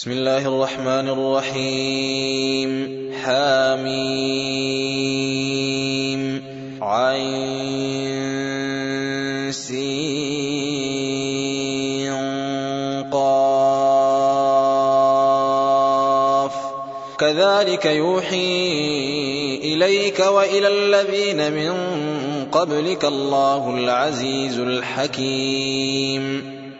بسم الله الرحمن الرحيم حاميم عين سين كذلك يوحي إليك وإلى الذين من قبلك الله العزيز الحكيم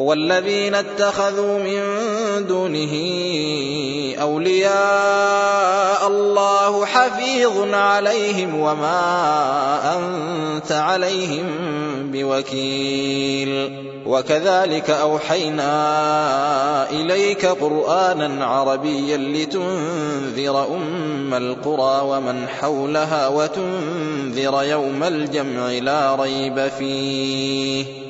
والذين اتخذوا من دونه أولياء الله حفيظ عليهم وما أنت عليهم بوكيل. وكذلك أوحينا إليك قرآنا عربيا لتنذر أم القرى ومن حولها وتنذر يوم الجمع لا ريب فيه.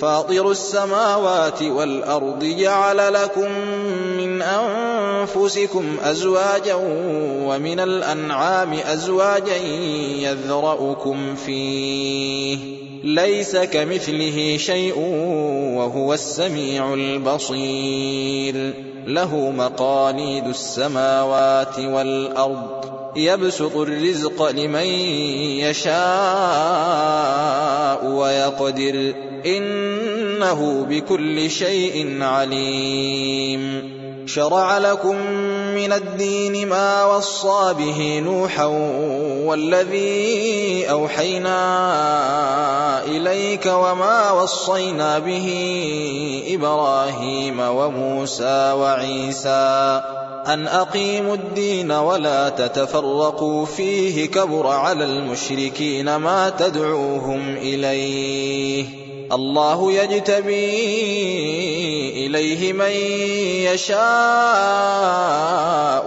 فاطر السماوات والأرض جعل لكم من أنفسكم أزواجا ومن الأنعام أزواجا يذرأكم فيه. ليس كمثله شيء وهو السميع البصير. له مقاليد السماوات والأرض. يبسط الرزق لمن يشاء. ويقدر إنه بكل شيء عليم. شرع لكم من الدين ما وصى به نوحا والذي أوحينا إليك وما وصينا به إبراهيم وموسى وعيسى. أن أقيموا الدين ولا تتفرقوا فيه كبر على المشركين ما تدعوهم إليه. الله يجتبي إليه من يشاء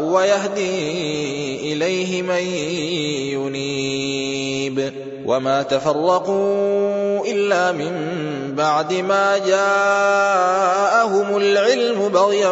ويهدي إليه من ينيب. وما تفرقوا إلا من بعد ما جاءهم العلم بغيا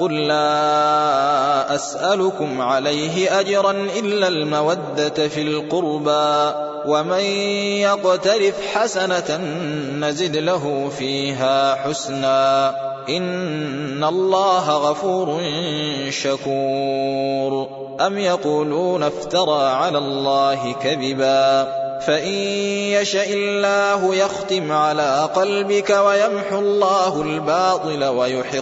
قل لا أسألكم عليه أجرا إلا المودة في القربى ومن يقترف حسنة نزد له فيها حسنا. إن الله غفور شكور. أم يقولون افترى على الله كذبا؟ فإن يشأ الله يختم على قلبك ويمحو الله الباطل ويحق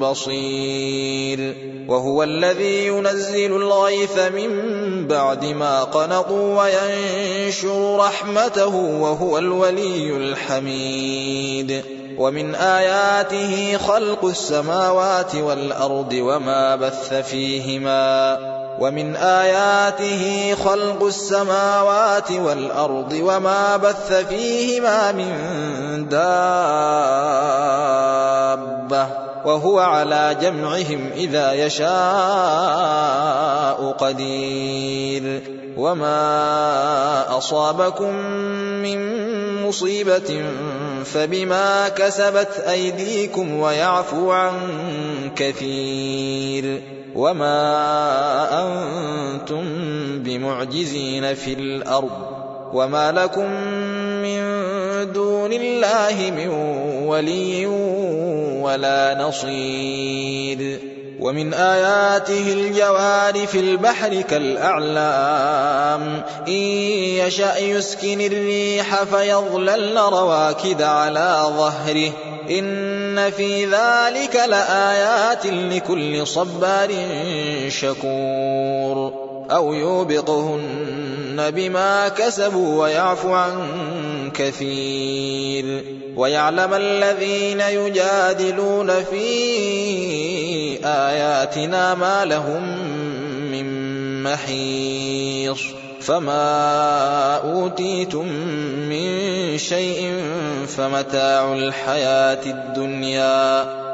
بصير وهو الذي ينزل الغيث من بعد ما قنطوا وينشر رحمته وهو الولي الحميد. ومن آياته خلق السماوات والأرض وما بث فيهما. ومن آياته خلق السماوات والأرض وما بث فيهما من دابة. وهو على جمعهم إذا يشاء قدير. وما أصابكم من مصيبة فبما كسبت أيديكم ويعفو عن كثير. وما أنتم بمعجزين في الأرض. وما لكم دون الله من ولي ولا نصير. ومن آياته الجوار في البحر كالأعلام. إن يشأ يسكن الريح فيظللن رواكد على ظهره. إن في ذلك لآيات لكل صبار شكور. أو يوبقهن بما كسبوا ويعفو عن كثير. ويعلم الذين يجادلون في آياتنا ما لهم من محيص. فما أوتيتم من شيء فمتاع الحياة الدنيا.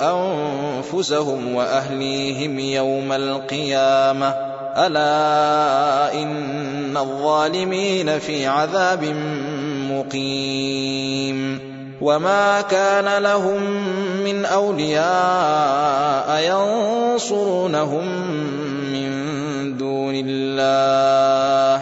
أنفسهم وأهليهم يوم القيامة. ألا إن الظالمين في عذاب مقيم. وما كان لهم من أولياء ينصرونهم من دون الله.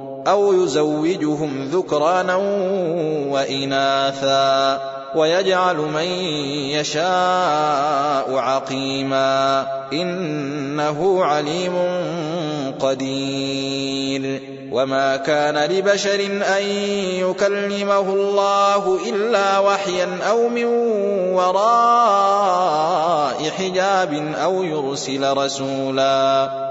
أو يزوجهم ذكرانا وإناثا ويجعل من يشاء عقيما إنه عليم قدير وما كان لبشر أن يكلمه الله إلا وحيا أو من وراء حجاب أو يرسل رسولا